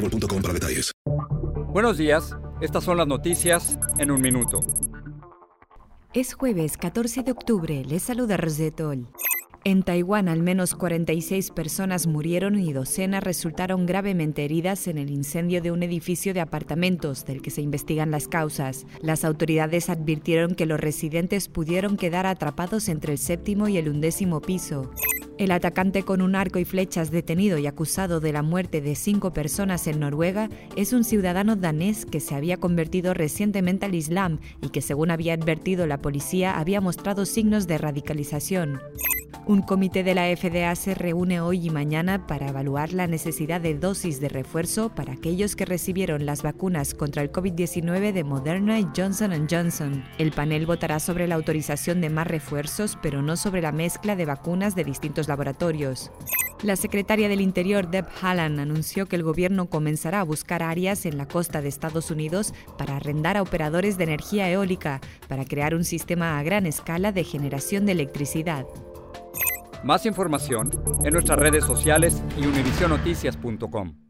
para detalles. Buenos días, estas son las noticias en un minuto. Es jueves 14 de octubre, les saluda Rosetol. En Taiwán, al menos 46 personas murieron y docenas resultaron gravemente heridas en el incendio de un edificio de apartamentos del que se investigan las causas. Las autoridades advirtieron que los residentes pudieron quedar atrapados entre el séptimo y el undécimo piso. El atacante con un arco y flechas detenido y acusado de la muerte de cinco personas en Noruega es un ciudadano danés que se había convertido recientemente al Islam y que, según había advertido la policía, había mostrado signos de radicalización. Un comité de la FDA se reúne hoy y mañana para evaluar la necesidad de dosis de refuerzo para aquellos que recibieron las vacunas contra el COVID-19 de Moderna y Johnson Johnson. El panel votará sobre la autorización de más refuerzos, pero no sobre la mezcla de vacunas de distintos laboratorios. La secretaria del Interior, Deb Haaland, anunció que el gobierno comenzará a buscar áreas en la costa de Estados Unidos para arrendar a operadores de energía eólica para crear un sistema a gran escala de generación de electricidad. Más información en nuestras redes sociales y univisionoticias.com.